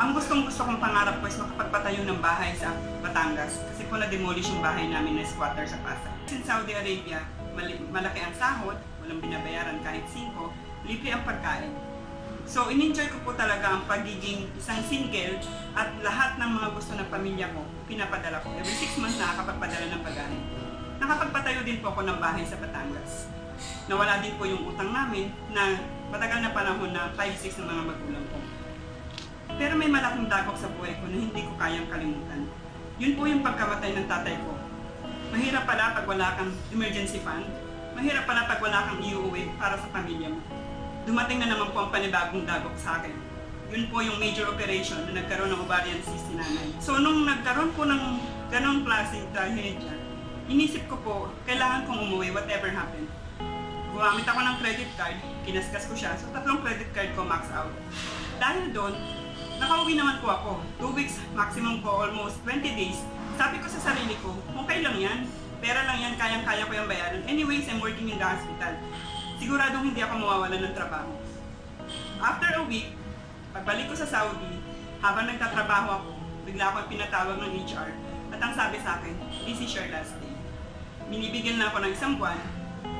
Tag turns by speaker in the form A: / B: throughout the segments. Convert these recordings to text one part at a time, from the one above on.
A: Ang gustong gusto kong pangarap ko is makapagpatayo ng bahay sa Batangas kasi po na-demolish yung bahay namin na squatter sa Pasay. In Saudi Arabia, malaki ang sahod, walang binabayaran kahit 5, libre ang pagkain. So, in-enjoy ko po talaga ang pagiging isang single at lahat ng mga gusto ng pamilya ko, pinapadala ko. Every 6 months nakakapagpadala ng pagkain. Nakapagpatayo din po ako ng bahay sa Batangas. Nawala din po yung utang namin na matagal na panahon na 5-6 ng mga magulang ko. Pero may malaking dagok sa buhay ko na hindi ko kayang kalimutan. Yun po yung pagkamatay ng tatay ko. Mahirap pala pag wala kang emergency fund. Mahirap pala pag wala kang iuwi para sa pamilya mo. Dumating na naman po ang panibagong dagok sa akin. Yun po yung major operation na nagkaroon ng ovarian cyst si nanay. So nung nagkaroon po ng ganong klaseng trahedya, inisip ko po, kailangan kong umuwi whatever happened. Gumamit ako ng credit card, kinaskas ko siya, so tatlong credit card ko max out. Dahil doon, nakauwi naman po ako. Two weeks, maximum po almost 20 days. Sabi ko sa sarili ko, okay lang yan. Pera lang yan, kayang-kaya ko yung bayaran. Anyways, I'm working in the hospital. Siguradong hindi ako mawawalan ng trabaho. After a week, pagbalik ko sa Saudi, habang nagtatrabaho ako, bigla ako pinatawag ng HR at ang sabi sa akin, this is your last day. Binibigyan na ako ng isang buwan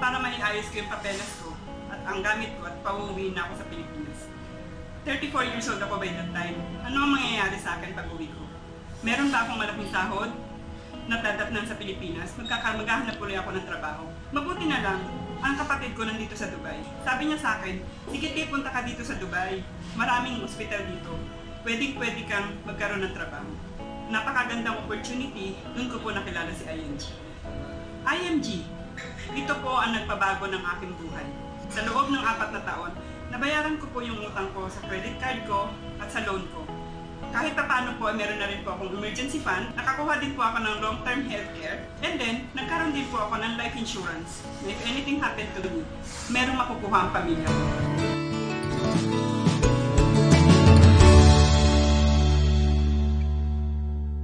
A: para maiayos ko yung papeles ko at ang gamit ko at pauwi na ako sa Pilipinas. 34 years old ako by that time. Ano ang mangyayari sa akin pag uwi ko? Meron ba akong malaking sahod? Natadatnan sa Pilipinas? Magkaka maghahanap ulit ako ng trabaho. Mabuti na lang, ang kapatid ko nandito sa Dubai. Sabi niya sa akin, sige te, punta ka dito sa Dubai. Maraming hospital dito. Pwedeng pwede kang magkaroon ng trabaho. Napakagandang opportunity, dun ko po nakilala si IMG. IMG, ito po ang nagpabago ng aking buhay. Sa loob ng apat na taon, nabayaran ko po yung utang ko sa credit card ko at sa loan ko. Kahit pa paano po, meron na rin po akong emergency fund, nakakuha din po ako ng long-term healthcare, and then, nagkaroon din po ako ng life insurance. If anything happened to me, merong makukuha ang pamilya ko.